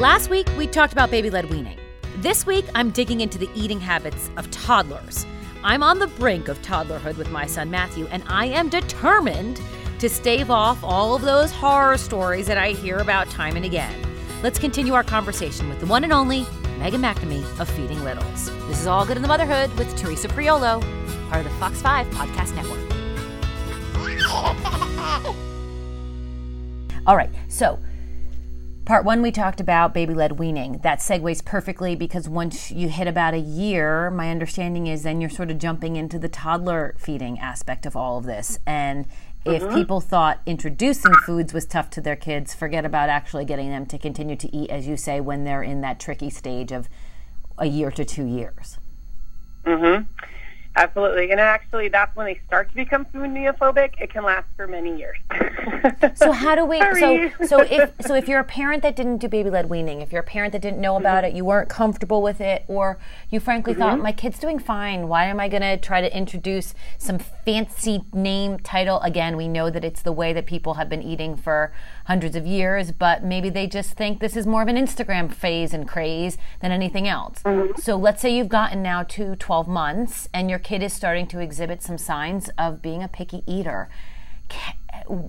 Last week, we talked about baby led weaning. This week, I'm digging into the eating habits of toddlers. I'm on the brink of toddlerhood with my son Matthew, and I am determined to stave off all of those horror stories that I hear about time and again. Let's continue our conversation with the one and only Megan McNamee of Feeding Littles. This is All Good in the Motherhood with Teresa Priolo, part of the Fox 5 Podcast Network. All right, so Part one, we talked about baby led weaning. That segues perfectly because once you hit about a year, my understanding is then you're sort of jumping into the toddler feeding aspect of all of this. And if mm-hmm. people thought introducing foods was tough to their kids, forget about actually getting them to continue to eat, as you say, when they're in that tricky stage of a year to two years. Mm-hmm. Absolutely. And actually, that's when they start to become food neophobic. It can last for many years. so how do we? So so if so if you're a parent that didn't do baby led weaning, if you're a parent that didn't know about mm-hmm. it, you weren't comfortable with it, or you frankly mm-hmm. thought my kid's doing fine. Why am I going to try to introduce some fancy name title again? We know that it's the way that people have been eating for hundreds of years, but maybe they just think this is more of an Instagram phase and craze than anything else. Mm-hmm. So let's say you've gotten now to 12 months and your kid is starting to exhibit some signs of being a picky eater.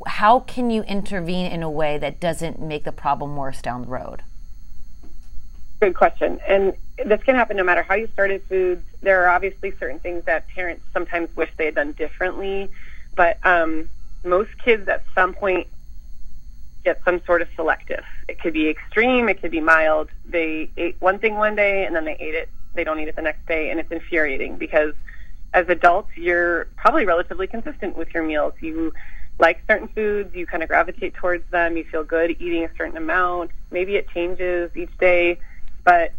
How can you intervene in a way that doesn't make the problem worse down the road? Good question. And this can happen no matter how you started foods. There are obviously certain things that parents sometimes wish they had done differently, but um, most kids at some point get some sort of selective. It could be extreme, it could be mild. They ate one thing one day and then they ate it, they don't eat it the next day, and it's infuriating because as adults, you're probably relatively consistent with your meals. You like certain foods, you kind of gravitate towards them, you feel good eating a certain amount. Maybe it changes each day, but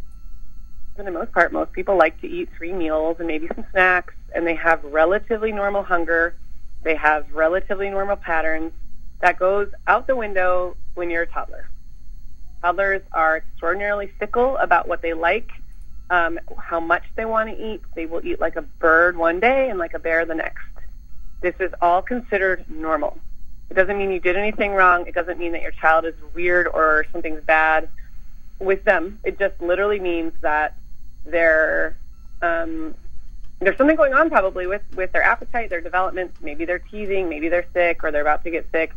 for the most part, most people like to eat three meals and maybe some snacks, and they have relatively normal hunger. They have relatively normal patterns, that goes out the window when you're a toddler. Toddlers are extraordinarily fickle about what they like, um, how much they want to eat. They will eat like a bird one day and like a bear the next. This is all considered normal. It doesn't mean you did anything wrong. It doesn't mean that your child is weird or something's bad with them. It just literally means that they're um, there's something going on probably with with their appetite, their development. Maybe they're teething, maybe they're sick, or they're about to get sick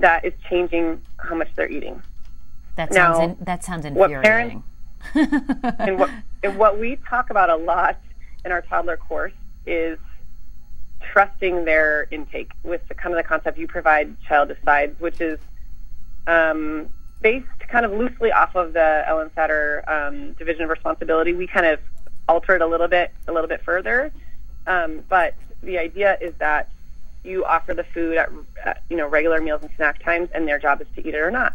that is changing how much they're eating. That sounds now, in, that sounds infuriating. What parents, and, what, and what we talk about a lot in our toddler course is trusting their intake with the kind of the concept you provide child decides, which is um, based kind of loosely off of the Ellen Satter um, division of responsibility. We kind of alter it a little bit, a little bit further, um, but the idea is that you offer the food at, at, you know regular meals and snack times, and their job is to eat it or not.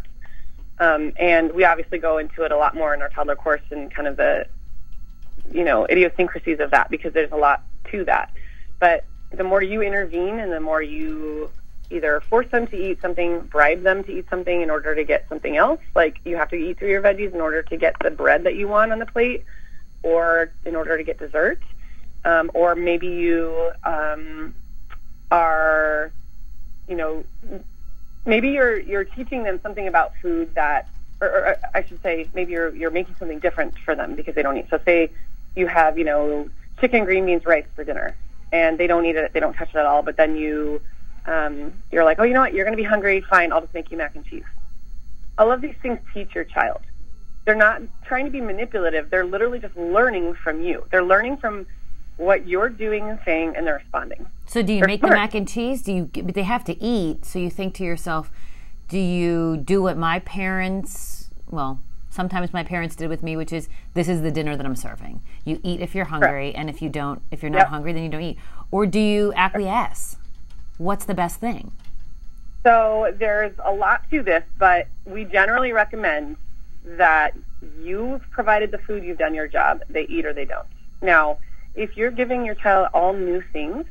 Um, and we obviously go into it a lot more in our toddler course and kind of the you know idiosyncrasies of that because there's a lot to that. But the more you intervene and the more you either force them to eat something, bribe them to eat something in order to get something else, like you have to eat through your veggies in order to get the bread that you want on the plate, or in order to get dessert, um, or maybe you um, are, you know, maybe you're you're teaching them something about food that, or, or I should say, maybe you're you're making something different for them because they don't eat. So say you have, you know, chicken, green beans, rice for dinner, and they don't eat it, they don't touch it at all. But then you, um, you're like, oh, you know what? You're going to be hungry. Fine, I'll just make you mac and cheese. All of these things teach your child. They're not trying to be manipulative. They're literally just learning from you. They're learning from what you're doing and saying, and they're responding. So, do you they're make smart. the mac and cheese? Do you? But they have to eat. So you think to yourself, do you do what my parents? Well, sometimes my parents did with me, which is this is the dinner that I'm serving. You eat if you're hungry, Correct. and if you don't, if you're not yep. hungry, then you don't eat. Or do you acquiesce? What's the best thing? So there's a lot to this, but we generally recommend that you've provided the food, you've done your job. They eat or they don't. Now, if you're giving your child all new things,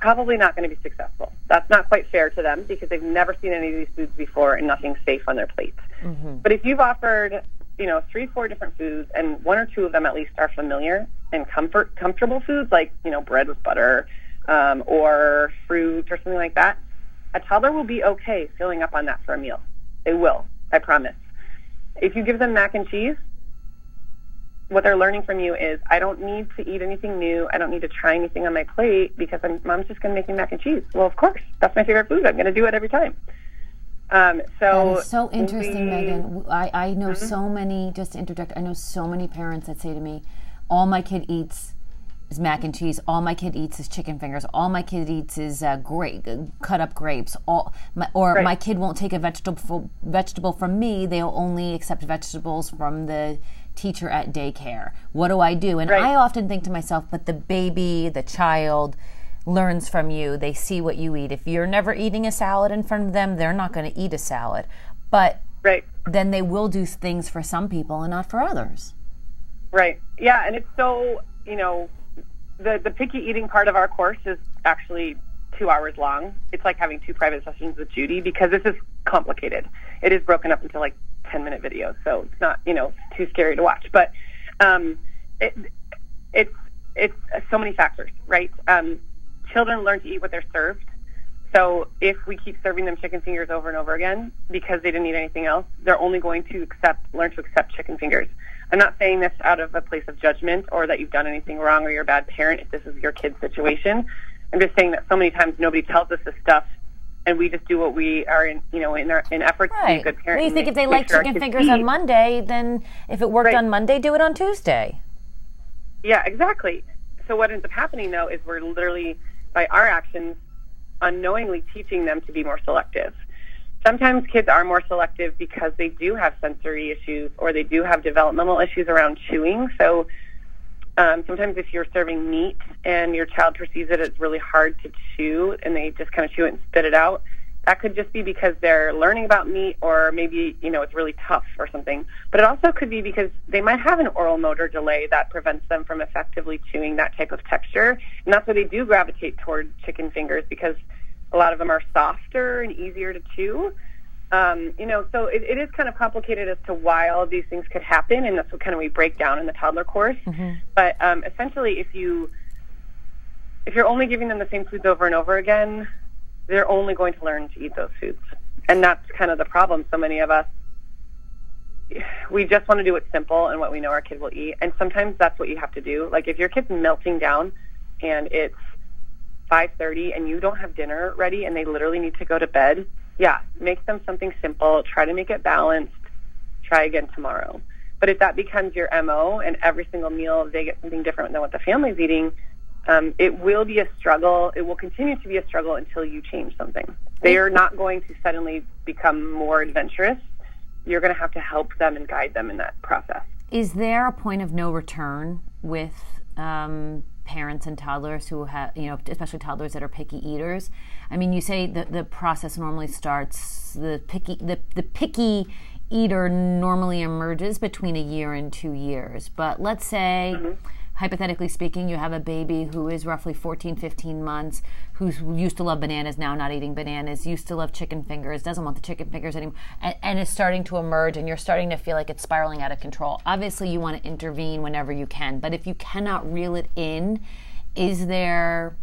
probably not going to be successful. That's not quite fair to them because they've never seen any of these foods before and nothing's safe on their plates. Mm-hmm. But if you've offered, you know, three, four different foods and one or two of them at least are familiar and comfort comfortable foods like, you know, bread with butter um, or fruit or something like that, a toddler will be okay filling up on that for a meal. They will, I promise. if you give them mac and cheese, what they're learning from you is I don't need to eat anything new. I don't need to try anything on my plate because I'm, mom's just going to make me mac and cheese. Well, of course, that's my favorite food. I'm going to do it every time. Um, so so interesting, we, Megan. I, I know mm-hmm. so many. Just to interject, I know so many parents that say to me, "All my kid eats is mac and cheese. All my kid eats is chicken fingers. All my kid eats is uh, grape, cut up grapes. All my, or right. my kid won't take a vegetable vegetable from me. They'll only accept vegetables from the teacher at daycare. What do I do? And right. I often think to myself, but the baby, the child learns from you. They see what you eat. If you're never eating a salad in front of them, they're not going to eat a salad. But right. then they will do things for some people and not for others. Right. Yeah, and it's so, you know, the the picky eating part of our course is actually two hours long. It's like having two private sessions with Judy because this is complicated. It is broken up into like ten minute videos, so it's not you know too scary to watch. But um, it, it's it's so many factors, right? Um, children learn to eat what they're served. So if we keep serving them chicken fingers over and over again because they didn't eat anything else, they're only going to accept learn to accept chicken fingers. I'm not saying this out of a place of judgment or that you've done anything wrong or you're a bad parent if this is your kid's situation. I'm just saying that so many times nobody tells us this stuff and we just do what we are in, you know, in our in efforts right. to be a good parent. Well, you think if they like sure chicken fingers eat. on Monday, then if it worked right. on Monday, do it on Tuesday. Yeah, exactly. So what ends up happening though is we're literally by our actions unknowingly teaching them to be more selective sometimes kids are more selective because they do have sensory issues or they do have developmental issues around chewing. So um, sometimes if you're serving meat and your child perceives it as really hard to chew and they just kind of chew it and spit it out, that could just be because they're learning about meat or maybe, you know, it's really tough or something. But it also could be because they might have an oral motor delay that prevents them from effectively chewing that type of texture. And that's why they do gravitate toward chicken fingers because – a lot of them are softer and easier to chew. Um, you know, so it, it is kind of complicated as to why all of these things could happen, and that's what kind of we break down in the toddler course. Mm-hmm. But um, essentially, if you if you're only giving them the same foods over and over again, they're only going to learn to eat those foods, and that's kind of the problem. So many of us we just want to do what's simple and what we know our kid will eat, and sometimes that's what you have to do. Like if your kid's melting down and it's 5:30 and you don't have dinner ready and they literally need to go to bed, yeah, make them something simple, try to make it balanced, try again tomorrow. But if that becomes your MO and every single meal they get something different than what the family's eating, um, it will be a struggle. It will continue to be a struggle until you change something. They are not going to suddenly become more adventurous. You're going to have to help them and guide them in that process. Is there a point of no return with um, parents and toddlers who have, you know, especially toddlers that are picky eaters. I mean, you say that the process normally starts the picky the, the picky eater normally emerges between a year and two years. But let's say mm-hmm hypothetically speaking, you have a baby who is roughly 14, 15 months, who's used to love bananas, now not eating bananas, used to love chicken fingers, doesn't want the chicken fingers anymore, and, and is starting to emerge, and you're starting to feel like it's spiraling out of control. Obviously, you want to intervene whenever you can, but if you cannot reel it in, is there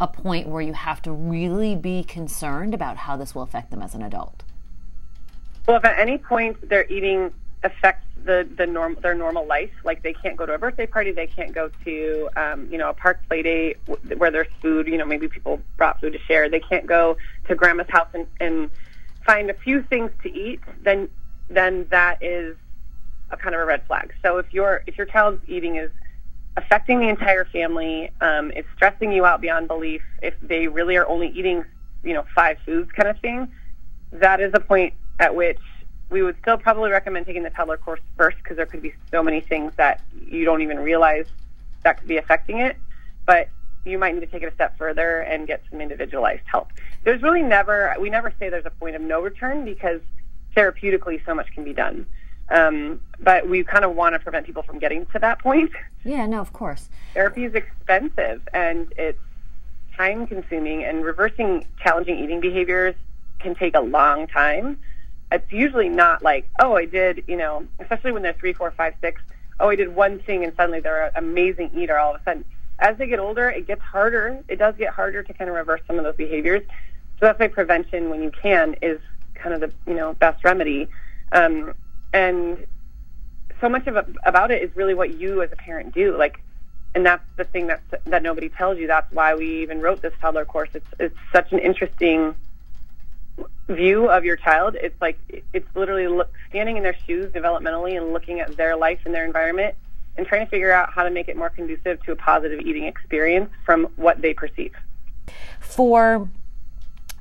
a point where you have to really be concerned about how this will affect them as an adult? Well, if at any point they're eating affects the the norm their normal life. Like they can't go to a birthday party, they can't go to um, you know a park play date where there's food. You know maybe people brought food to share. They can't go to grandma's house and, and find a few things to eat. Then then that is a kind of a red flag. So if your if your child's eating is affecting the entire family, um, it's stressing you out beyond belief. If they really are only eating you know five foods kind of thing, that is a point at which we would still probably recommend taking the toddler course first because there could be so many things that you don't even realize that could be affecting it. But you might need to take it a step further and get some individualized help. There's really never, we never say there's a point of no return because therapeutically so much can be done. Um, but we kind of want to prevent people from getting to that point. Yeah, no, of course. Therapy is expensive and it's time consuming, and reversing challenging eating behaviors can take a long time it's usually not like, oh, I did, you know, especially when they're three, four, five, six. Oh, I did one thing and suddenly they're an amazing eater all of a sudden. As they get older, it gets harder. It does get harder to kind of reverse some of those behaviors. So that's why prevention, when you can, is kind of the you know best remedy. Um, and so much of it, about it is really what you as a parent do. Like, and that's the thing that that nobody tells you. That's why we even wrote this toddler course. It's it's such an interesting view of your child. It's like it's literally look, standing in their shoes developmentally and looking at their life and their environment and trying to figure out how to make it more conducive to a positive eating experience from what they perceive. For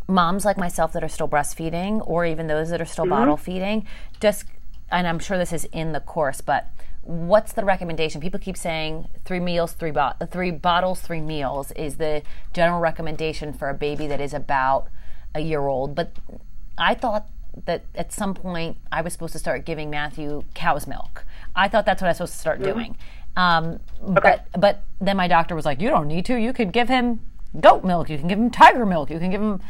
moms like myself that are still breastfeeding or even those that are still mm-hmm. bottle feeding, just and I'm sure this is in the course, but what's the recommendation? People keep saying three meals, three bo- three bottles, three meals is the general recommendation for a baby that is about a year old. But I thought that at some point I was supposed to start giving Matthew cow's milk. I thought that's what I was supposed to start mm-hmm. doing. Um, okay. But but then my doctor was like, you don't need to. You could give him goat milk. You can give him tiger milk. You can give him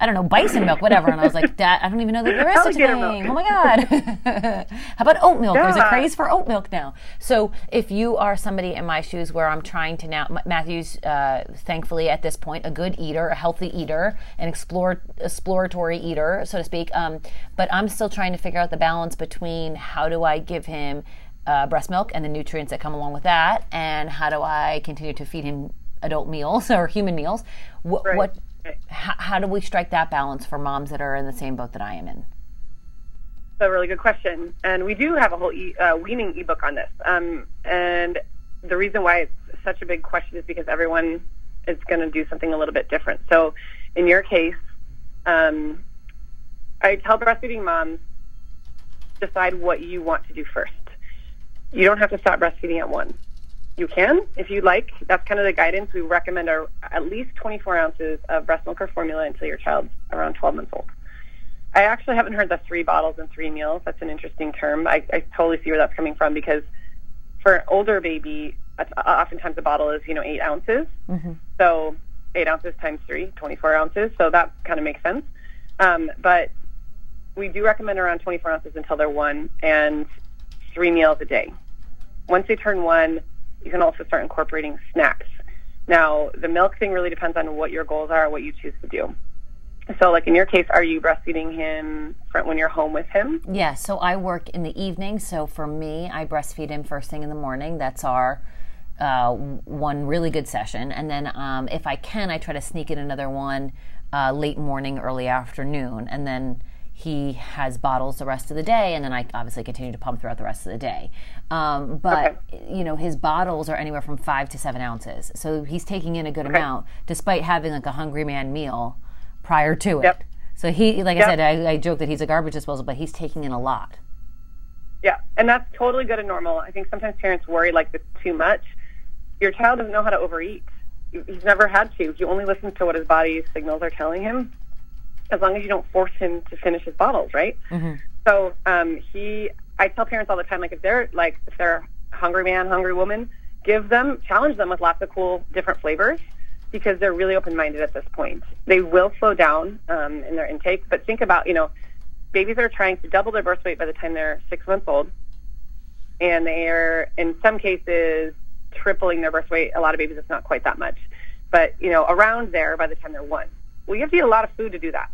I don't know, bison milk, whatever. And I was like, Dad, I don't even know that there is such a thing. Oh my God. How about oat milk? Yeah. There's a craze for oat milk now. So if you are somebody in my shoes where I'm trying to now, Matthew's uh, thankfully at this point a good eater, a healthy eater, an explore, exploratory eater, so to speak. Um, but I'm still trying to figure out the balance between how do I give him uh, breast milk and the nutrients that come along with that, and how do I continue to feed him adult meals or human meals? Wh- right. What how, how do we strike that balance for moms that are in the same boat that I am in? That's a really good question, and we do have a whole e- uh, weaning ebook on this. Um, and the reason why it's such a big question is because everyone is going to do something a little bit different. So, in your case, um, I tell breastfeeding moms decide what you want to do first. You don't have to stop breastfeeding at one you can if you like. That's kind of the guidance. We recommend are at least 24 ounces of breast milk or formula until your child's around 12 months old. I actually haven't heard the three bottles and three meals. That's an interesting term. I, I totally see where that's coming from because for an older baby, oftentimes a bottle is, you know, eight ounces. Mm-hmm. So eight ounces times three, 24 ounces. So that kind of makes sense. Um, but we do recommend around 24 ounces until they're one and three meals a day. Once they turn one, you can also start incorporating snacks. Now, the milk thing really depends on what your goals are, what you choose to do. So, like in your case, are you breastfeeding him when you're home with him? Yeah, so I work in the evening. So for me, I breastfeed him first thing in the morning. That's our uh, one really good session. And then um, if I can, I try to sneak in another one uh, late morning, early afternoon. And then he has bottles the rest of the day, and then I obviously continue to pump throughout the rest of the day. Um, but okay. you know, his bottles are anywhere from five to seven ounces, so he's taking in a good okay. amount, despite having like a hungry man meal prior to it. Yep. So he, like yep. I said, I, I joke that he's a garbage disposal, but he's taking in a lot. Yeah, and that's totally good and normal. I think sometimes parents worry like this too much. Your child doesn't know how to overeat. He's never had to. He only listens to what his body's signals are telling him as long as you don't force him to finish his bottles, right? Mm-hmm. So um, he, I tell parents all the time, like if they're like if they're hungry man, hungry woman, give them, challenge them with lots of cool different flavors because they're really open-minded at this point. They will slow down um, in their intake, but think about you know babies that are trying to double their birth weight by the time they're six months old, and they are in some cases tripling their birth weight. A lot of babies, it's not quite that much, but you know around there by the time they're one. Well, you have to eat a lot of food to do that.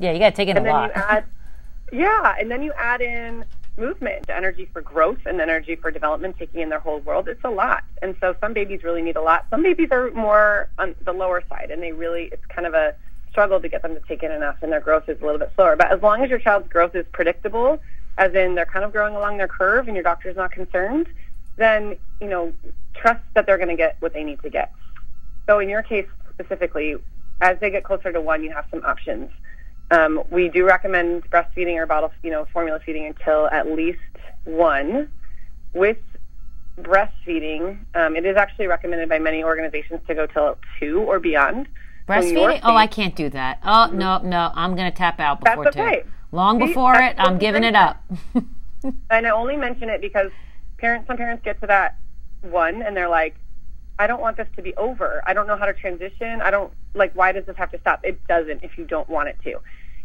yeah, you got to take in and a lot. Add, yeah, and then you add in movement, energy for growth, and energy for development, taking in their whole world. It's a lot, and so some babies really need a lot. Some babies are more on the lower side, and they really it's kind of a struggle to get them to take in enough, and their growth is a little bit slower. But as long as your child's growth is predictable, as in they're kind of growing along their curve, and your doctor's not concerned, then you know trust that they're going to get what they need to get. So in your case specifically, as they get closer to one, you have some options. Um, we do recommend breastfeeding or bottle, you know, formula feeding until at least one. With breastfeeding, um, it is actually recommended by many organizations to go till two or beyond. Breastfeeding? oh, I can't do that. Oh no, no, I'm going to tap out before That's okay. two. Long See, before it, I'm giving it up. and I only mention it because parents, some parents get to that one and they're like, I don't want this to be over. I don't know how to transition. I don't like why does this have to stop? It doesn't if you don't want it to.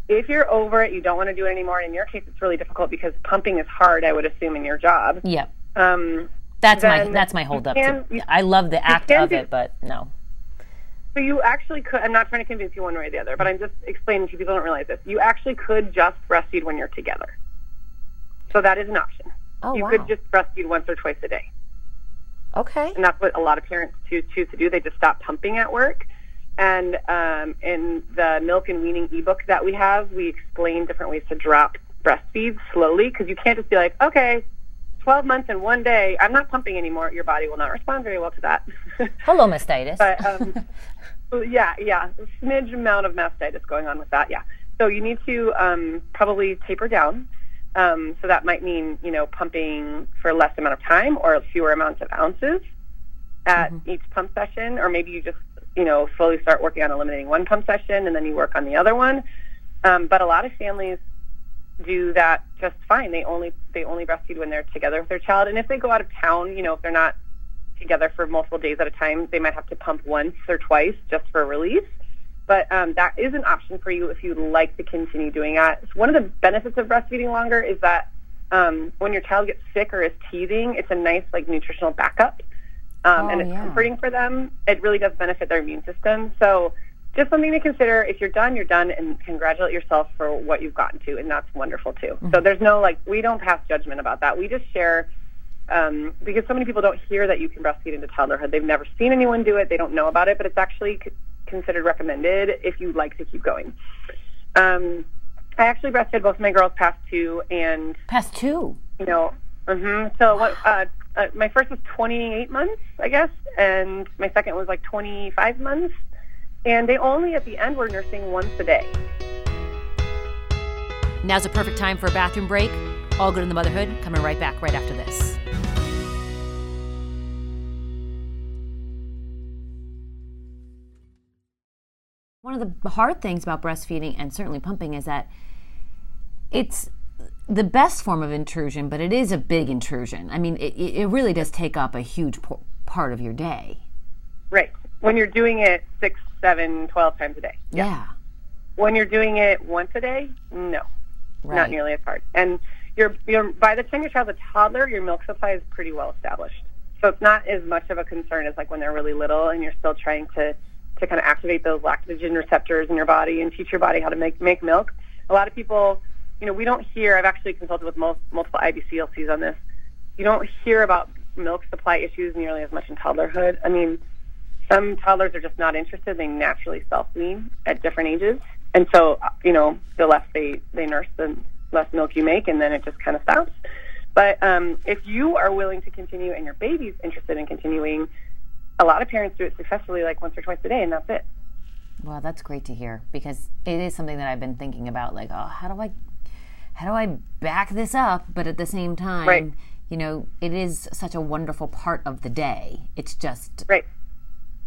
If you're over it, you don't want to do it anymore. And in your case, it's really difficult because pumping is hard. I would assume in your job. Yeah. Um, that's my that's my hold up. Can, you, I love the act of do, it, but no. So you actually could. I'm not trying to convince you one way or the other, but I'm just explaining to. People don't realize this. You actually could just breastfeed when you're together. So that is an option. Oh, you wow. could just breastfeed once or twice a day. Okay. and that's what a lot of parents choose, choose to do. They just stop pumping at work. And um, in the milk and weaning ebook that we have, we explain different ways to drop breastfeed slowly because you can't just be like, okay, 12 months and one day, I'm not pumping anymore. Your body will not respond very well to that. Hello, mastitis. but um, yeah, yeah, a smidge amount of mastitis going on with that. Yeah. So you need to um, probably taper down. Um, so that might mean you know pumping for less amount of time or fewer amounts of ounces at each pump session, or maybe you just you know slowly start working on eliminating one pump session and then you work on the other one. Um, but a lot of families do that just fine. They only they only breastfeed when they're together with their child, and if they go out of town, you know, if they're not together for multiple days at a time, they might have to pump once or twice just for release. But um, that is an option for you if you'd like to continue doing that. One of the benefits of breastfeeding longer is that um, when your child gets sick or is teething, it's a nice like nutritional backup, um, Oh, and it's yeah. comforting for them. It really does benefit their immune system. So just something to consider. If you're done, you're done, and congratulate yourself for what you've gotten to, and that's wonderful too. So there's no like we don't pass judgment about that. We just share um, because so many people don't hear that you can breastfeed into toddlerhood. They've never seen anyone do it. They don't know about it, but it's actually considered recommended if you'd like to keep going. Um, I actually breastfed both my girls past two, and Past two. you know, hmm so what? Uh, uh, my first was 28 months, I guess, and my second was like 25 months, and they only at the end were nursing once a day. Now's a perfect time for a bathroom break. All good in the motherhood. Coming right back right after this. One of the hard things about breastfeeding and certainly pumping is that it's the best form of intrusion, but it is a big intrusion. I mean, it, it really does take up a huge part of your day. Right. When you're doing it six, seven, twelve times a day. Yeah. When you're doing it once a day, no. Right. not nearly as hard. And you're, you're, by the time your child's a toddler, your milk supply is pretty well established. So it's not as much of a concern as like when they're really little and you're still trying to, to kind of activate those lactogen receptors in your body and teach your body how to make, make milk. A lot of people, you know, we don't hear, I've actually consulted with most, multiple IBCLCs on this. You don't hear about milk supply issues nearly as much in toddlerhood. I mean, some toddlers are just not interested. They naturally self-wean at different ages. And so, you know, the less they, they nurse, the less milk you make, and then it just kind of stops. But um, if you are willing to continue and your baby's interested in continuing, a lot of parents do it successfully, like once or twice a day, and that's it. Well, that's great to hear because it is something that I've been thinking about. Like, oh, how do I, how do I back this up? But at the same time, Right. you know, it is such a wonderful part of the day. It's just Right.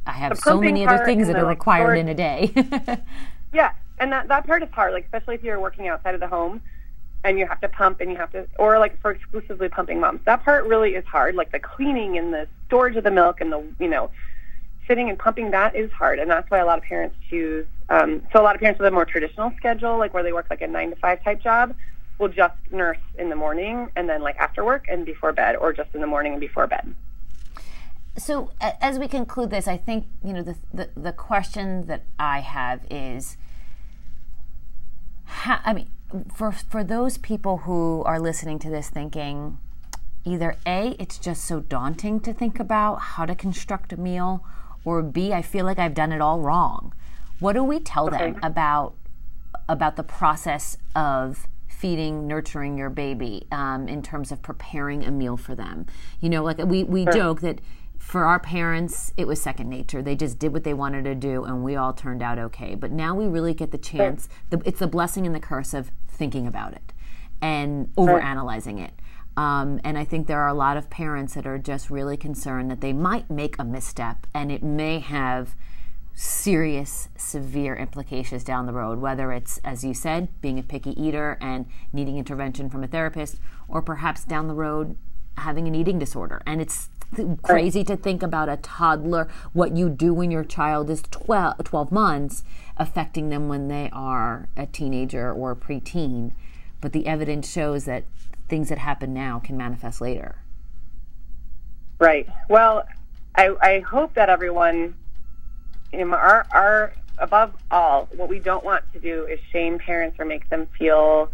I have so many other things that are required in a day. Yeah, and that that part is hard, like especially if you're working outside of the home and you have to pump and you have to or like for exclusively pumping moms. That part really is hard, like the cleaning and the storage of the milk and the you know sitting and pumping that is hard and that's why a lot of parents choose um, so a lot of parents with a more traditional schedule like where they work like a nine to five type job will just nurse in the morning and then like after work and before bed or just in the morning and before bed so as we conclude this, I think you know the the, the question that I have is, how, I mean, for for those people who are listening to this, thinking either a it's just so daunting to think about how to construct a meal, or b I feel like I've done it all wrong. What do we tell them about about the process of feeding, nurturing your baby um, in terms of preparing a meal for them. You know, like we, we joke that for our parents, it was second nature. They just did what they wanted to do, and we all turned out okay. But now we really get the chance. The, it's the blessing and the curse of thinking about it and overanalyzing it. Um, and I think there are a lot of parents that are just really concerned that they might make a misstep and it may have serious, severe implications down the road, whether it's, as you said, being a picky eater and needing intervention from a therapist, or perhaps down the road having an eating disorder. And it's th- crazy to think about a toddler, what you do when your child is 12, 12 months, affecting them when they are a teenager or a preteen. But the evidence shows that things that happen now can manifest later. Right. Well, I, I hope that everyone, you know, our, our, above all, what we don't want to do is shame parents or make them feel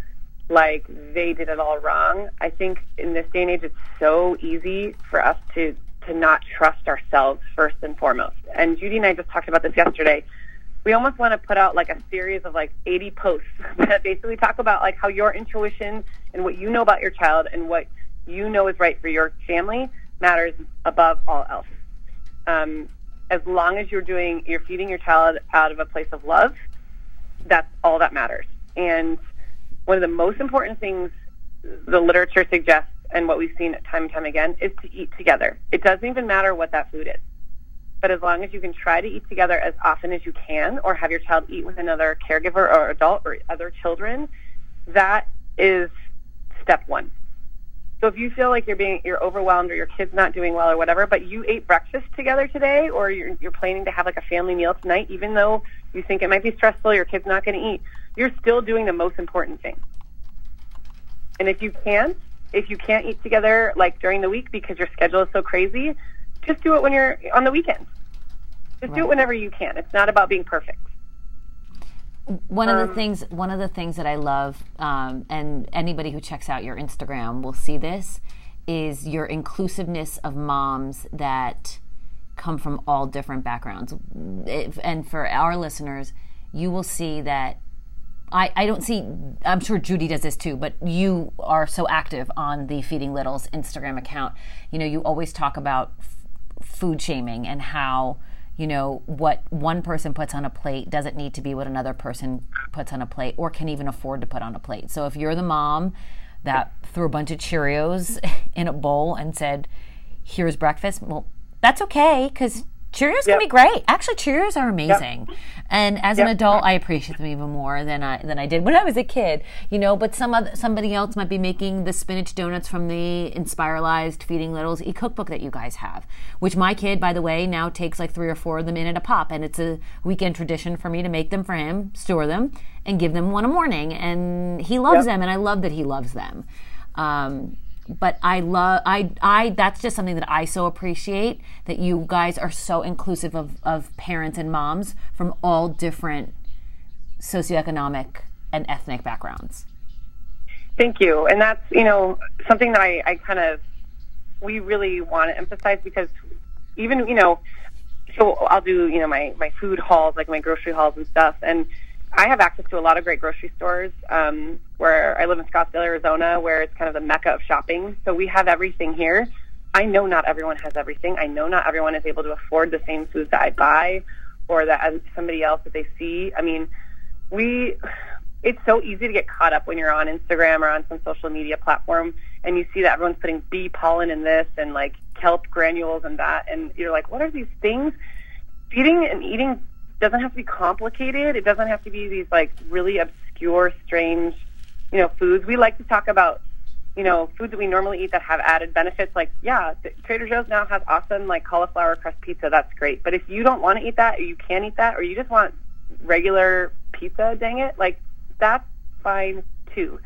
like they did it all wrong. I think in this day and age, it's so easy for us to to not trust ourselves first and foremost. And Judy and I just talked about this yesterday. We almost want to put out like a series of like 80 posts that basically talk about like how your intuition and what you know about your child and what you know is right for your family matters above all else. Um, as long as you're doing, you're feeding your child out of a place of love, that's all that matters. And one of the most important things the literature suggests and what we've seen time and time again is to eat together. It doesn't even matter what that food is. But as long as you can try to eat together as often as you can or have your child eat with another caregiver or adult or other children, that is step one. So if you feel like you're being you're overwhelmed or your kid's not doing well or whatever, but you ate breakfast together today or you're you're planning to have like a family meal tonight, even though you think it might be stressful, your kid's not going to eat, you're still doing the most important thing. And if you can't, if you can't eat together like during the week because your schedule is so crazy, just do it when you're on the weekends. Just right. do it whenever you can. It's not about being perfect one of the um, things one of the things that I love, um, and anybody who checks out your Instagram will see this, is your inclusiveness of moms that come from all different backgrounds. If, and for our listeners, you will see that I, I don't see i'm sure judy does this too but you are so active on the feeding littles instagram account you know you always talk about f- food shaming and how you know, what one person puts on a plate doesn't need to be what another person puts on a plate or can even afford to put on a plate. So if you're the mom that threw a bunch of Cheerios in a bowl and said, here's breakfast, well, that's okay because Cheerios yep. can be great. Actually, Cheerios are amazing. Yep. And as yep. an adult, I appreciate them even more than I than I did when I was a kid. You know, but some other, somebody else might be making the spinach donuts from the Inspiralized Feeding Littles e cookbook that you guys have, which my kid, by the way, now takes like three or four of them in at a pop, and it's a weekend tradition for me to make them for him, store them, and give them one a morning. And he loves them, and I love that he loves them. Um, but I love I I that's just something that I so appreciate that you guys are so inclusive of of parents and moms from all different socioeconomic and ethnic backgrounds. Thank you. And that's, you know, something that I, I kind of we really want to emphasize because even, you know, so I'll do, you know, my, my food hauls, like my grocery hauls and stuff. And I have access to a lot of great grocery stores um, where I live in Scottsdale, Arizona, where it's kind of the mecca of shopping. So we have everything here. I know not everyone has everything. I know not everyone is able to afford the same foods that I buy or that somebody else that they see. I mean, we it's so easy to get caught up when you're on Instagram or on some social media platform and you see that everyone's putting bee pollen in this and like kelp granules and that and you're like, what are these things? Feeding and eating doesn't have to be complicated. It doesn't have to be these like really obscure, strange, you know, foods. We like to talk about, you know, foods that we normally eat that have added benefits. Like, yeah, Trader Joe's now has awesome like cauliflower crust pizza. That's great. But if you don't want to eat that, or you can't eat that, or you just want regular pizza, dang it, like that's fine too.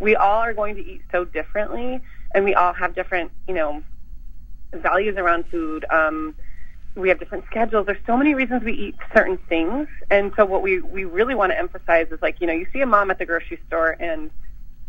We all are going to eat so differently, and we all have different, you know, values around food. Um, we have different schedules. There's so many reasons we eat certain things. And so what we, we really want to emphasize is like, you know, you see a mom at the grocery store and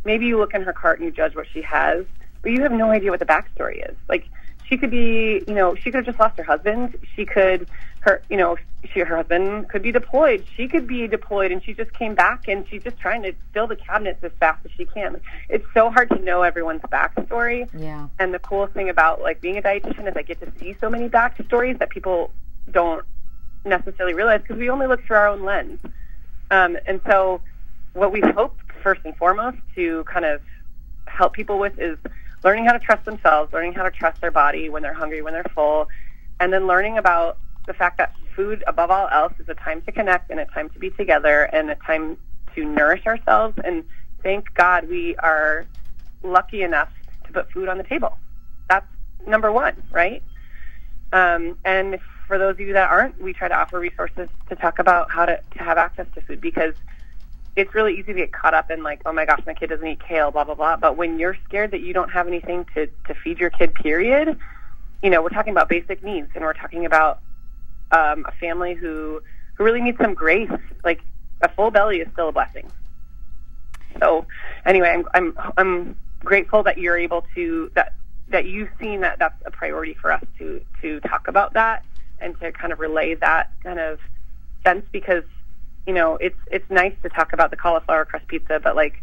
maybe you look in her cart and you judge what she has, but you have no idea what the backstory is. Like she could be, you know, she could have just lost her husband. She could, her, you know, she, her husband could be deployed. She could be deployed and she just came back and she's just trying to fill the cabinets as fast as she can. It's so hard to know everyone's backstory. Yeah. And the coolest thing about like being a dietitian is I get to see so many backstories that people don't necessarily realize because we only look through our own lens. Um, and so what we hope first and foremost to kind of help people with is learning how to trust themselves, learning how to trust their body when they're hungry, when they're full, and then learning about the fact that food, above all else, is a time to connect and a time to be together and a time to nourish ourselves. And thank God we are lucky enough to put food on the table. That's number one, right? Um, and for those of you that aren't, we try to offer resources to talk about how to, to have access to food because – it's really easy to get caught up in like, oh my gosh, my kid doesn't eat kale, blah blah blah. But when you're scared that you don't have anything to to feed your kid, period, you know, we're talking about basic needs, and we're talking about um, a family who who really needs some grace. Like a full belly is still a blessing. So, anyway, I'm I'm I'm grateful that you're able to that that you've seen that that's a priority for us to to talk about that and to kind of relay that kind of sense because you know it's it's nice to talk about the cauliflower crust pizza, but like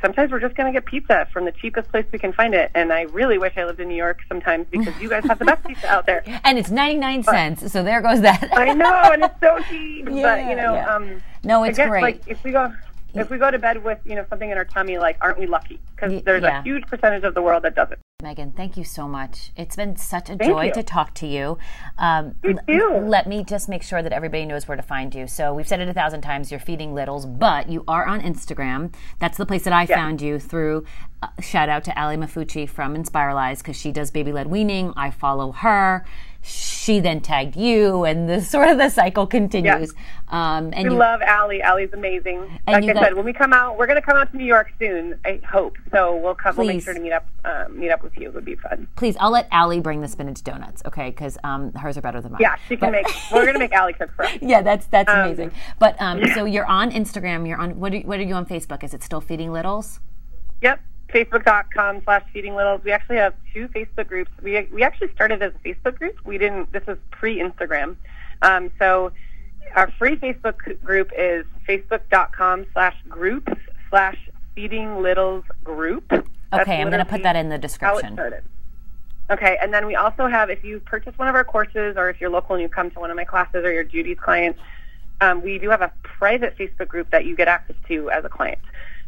sometimes we're just going to get pizza from the cheapest place we can find it. And I really wish I lived in New York sometimes because you guys have the best pizza out there. And it's 99 but, cents, so there goes that. I know, and it's so cheap. Yeah, but, you know, yeah. um, no, it's guess, great. Like, if we go if we go to bed with you know something in our tummy, like aren't we lucky? Because there's yeah. a huge percentage of the world that doesn't. Megan, thank you so much. It's been such a thank joy you. to talk to you. Um, you too. Let me just make sure that everybody knows where to find you. So we've said it a thousand times. You're feeding littles, but you are on Instagram. That's the place that I yeah. found you through. Uh, shout out to Ali Maffucci from Inspiralize because she does baby led weaning. I follow her she then tagged you, and the sort of the cycle continues. Yeah. Um, and we you, love Allie. Allie's amazing. Like I got, said, when we come out, we're going to come out to New York soon. I hope so. We'll come. Please. We'll make sure to meet up. Um, meet up with you. It would be fun. Please, I'll let Allie bring the spinach donuts. Okay, because um, hers are better than mine. Yeah, she can but, make. we're going to make Allie cook for us. Yeah, that's that's um, amazing. But um, yeah. so you're on Instagram. You're on what? Are, what are you on Facebook? Is it still Feeding Littles? Yep facebook.com slash feeding littles. We actually have two Facebook groups. We, we actually started as a Facebook group. We didn't, this is pre-Instagram. Um, so our free Facebook group is facebook.com slash groups slash feeding littles group. That's okay, I'm going to put that in the description. Okay, and then we also have, if you purchase one of our courses or if you're local and you come to one of my classes or you're Judy's client, um, we do have a private Facebook group that you get access to as a client.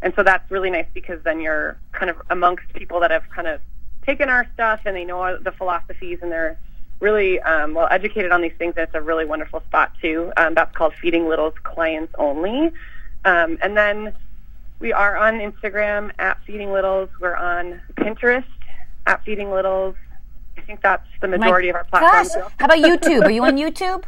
And so that's really nice because then you're kind of amongst people that have kind of taken our stuff and they know the philosophies and they're really um, well educated on these things. And it's a really wonderful spot too. Um, that's called Feeding Littles Clients Only. Um, and then we are on Instagram at Feeding Littles. We're on Pinterest at Feeding Littles. I think that's the majority My of our platforms. Gosh. How about YouTube? Are you on YouTube?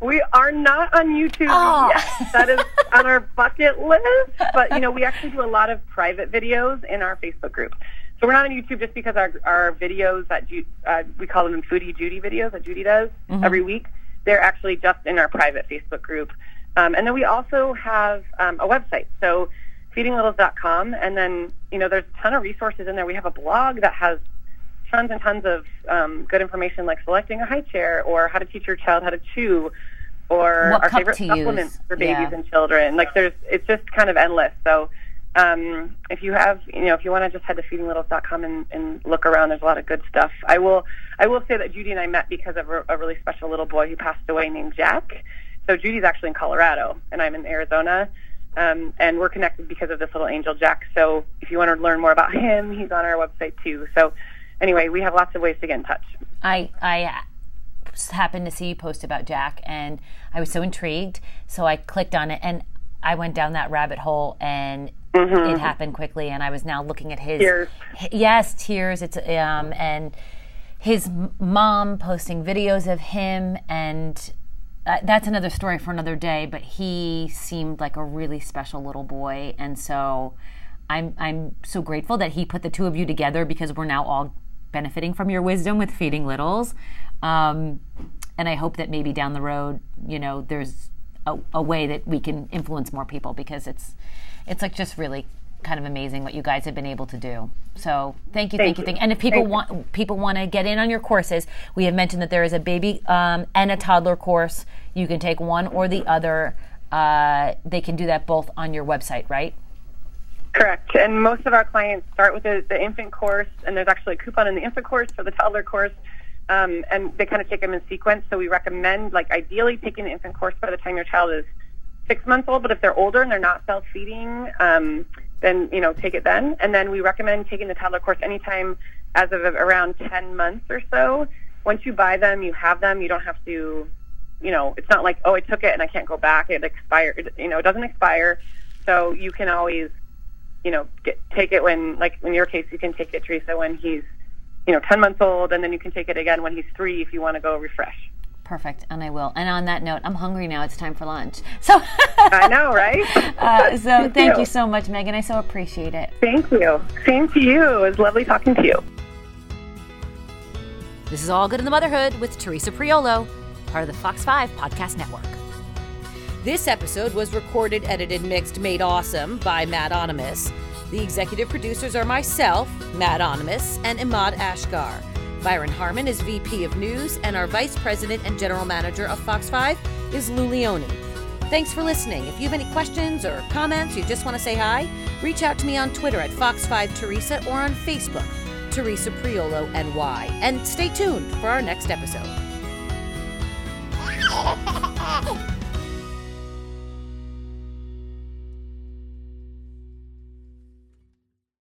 We are not on YouTube oh. yet. That is on our bucket list. But you know, we actually do a lot of private videos in our Facebook group. So we're not on YouTube just because our our videos that Ju- uh, we call them Foodie Judy videos that Judy does mm-hmm. every week. They're actually just in our private Facebook group. Um, and then we also have um, a website. So feedinglittles.com. And then, you know, there's a ton of resources in there. We have a blog that has tons and tons of um, good information like selecting a high chair or how to teach your child how to chew or what our favorite supplements use. for babies yeah. and children. Like there's, it's just kind of endless. So um, if you have, you know, if you want to just head to feedinglittles.com and, and look around, there's a lot of good stuff. I will, I will say that Judy and I met because of a, a really special little boy who passed away named Jack. So Judy's actually in Colorado and I'm in Arizona. Um, and we're connected because of this little angel Jack. So if you want to learn more about him, he's on our website too. So anyway, we have lots of ways to get in touch. I I happened to see you post about Jack, and I was so intrigued. So I clicked on it, and I went down that rabbit hole, and mm-hmm. it happened quickly. And I was now looking at his tears. yes, tears. It's um and his mom posting videos of him and. Uh, that's another story for another day, but he seemed like a really special little boy, and so I'm I'm so grateful that he put the two of you together because we're now all benefiting from your wisdom with feeding littles. Um, and I hope that maybe down the road, you know, there's a, a, way that we can influence more people because it's it's like just really kind of amazing what you guys have been able to do. So thank you, thank, thank you, thank you. And if people thank want you. people want to get in on your courses, we have mentioned that there is a baby um, and a toddler course. You can take one or the other. Uh, they can do that both on your website, right? Correct. And most of our clients start with the, the infant course, and there's actually a coupon in the infant course for the toddler course. Um, and they kind of take them in sequence. So we recommend, like, ideally taking the infant course by the time your child is six months old. But if they're older and they're not self-feeding, um, then you know take it then. And then we recommend taking the toddler course anytime as of around 10 months or so. Once you buy them, you have them. You don't have to, you know, it's not like oh I took it and I can't go back. It expired. You know, it doesn't expire. So you can always you know, get, take it when, like in your case, you can take it, Teresa, when he's, you know, 10 months old, and then you can take it again when he's three if you want to go refresh. Perfect, and I will. And on that note, I'm hungry now. It's time for lunch. So I know, right? Uh, so thank you. you so much, Megan. I so appreciate it. Thank you. Same to you. It was lovely talking to you. This is all good in the motherhood with Teresa Priolo, part of the Fox Five Podcast Network. This episode was recorded, edited, mixed, made awesome by Matt Onimus. The executive producers are myself, Matt Onimus, and Imad Ashgar. Byron Harmon is VP of News, and our Vice President and General Manager of Fox 5 is Lou Leone. Thanks for listening. If you have any questions or comments, you just want to say hi, reach out to me on Twitter at Fox5Teresa or on Facebook, Teresa Priolo NY. And stay tuned for our next episode.